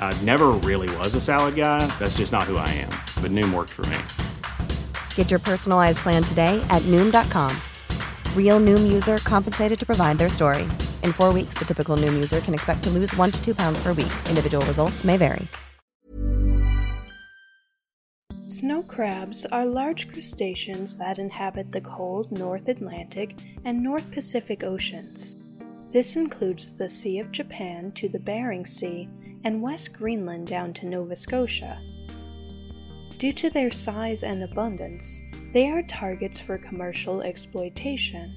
I never really was a salad guy. That's just not who I am. But Noom worked for me. Get your personalized plan today at Noom.com. Real Noom user compensated to provide their story. In four weeks, the typical Noom user can expect to lose one to two pounds per week. Individual results may vary. Snow crabs are large crustaceans that inhabit the cold North Atlantic and North Pacific Oceans. This includes the Sea of Japan to the Bering Sea and West Greenland down to Nova Scotia. Due to their size and abundance, they are targets for commercial exploitation.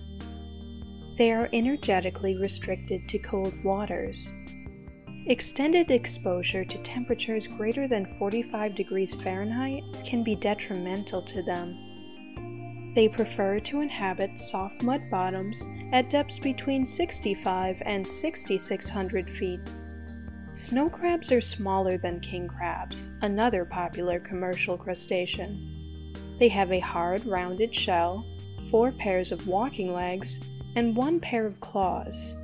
They are energetically restricted to cold waters. Extended exposure to temperatures greater than 45 degrees Fahrenheit can be detrimental to them. They prefer to inhabit soft mud bottoms at depths between 65 and 6600 feet. Snow crabs are smaller than king crabs, another popular commercial crustacean. They have a hard, rounded shell, four pairs of walking legs, and one pair of claws.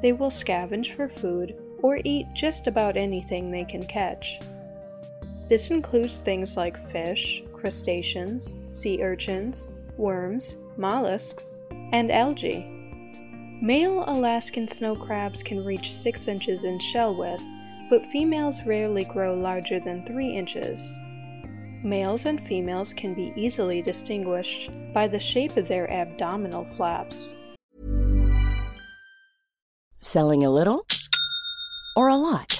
They will scavenge for food or eat just about anything they can catch. This includes things like fish, crustaceans, sea urchins, worms, mollusks, and algae. Male Alaskan snow crabs can reach 6 inches in shell width, but females rarely grow larger than 3 inches. Males and females can be easily distinguished by the shape of their abdominal flaps. Selling a little or a lot?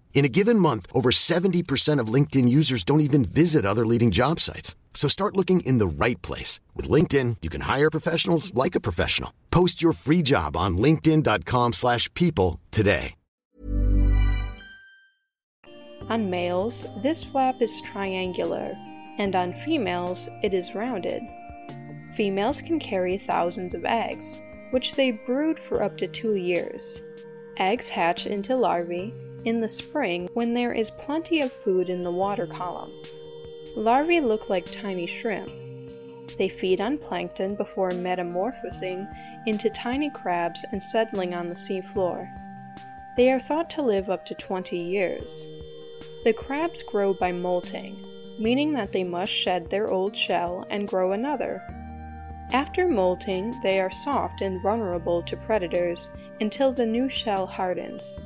In a given month, over 70% of LinkedIn users don't even visit other leading job sites. So start looking in the right place. With LinkedIn, you can hire professionals like a professional. Post your free job on linkedin.com slash people today. On males, this flap is triangular, and on females, it is rounded. Females can carry thousands of eggs, which they brood for up to two years. Eggs hatch into larvae in the spring when there is plenty of food in the water column. Larvae look like tiny shrimp. They feed on plankton before metamorphosing into tiny crabs and settling on the seafloor. They are thought to live up to 20 years. The crabs grow by molting, meaning that they must shed their old shell and grow another. After molting, they are soft and vulnerable to predators until the new shell hardens.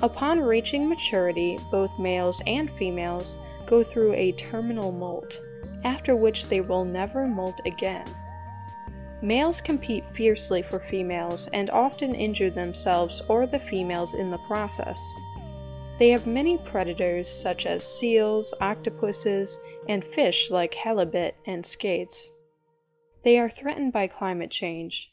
Upon reaching maturity, both males and females go through a terminal molt, after which they will never molt again. Males compete fiercely for females and often injure themselves or the females in the process. They have many predators such as seals, octopuses, and fish like halibut and skates. They are threatened by climate change.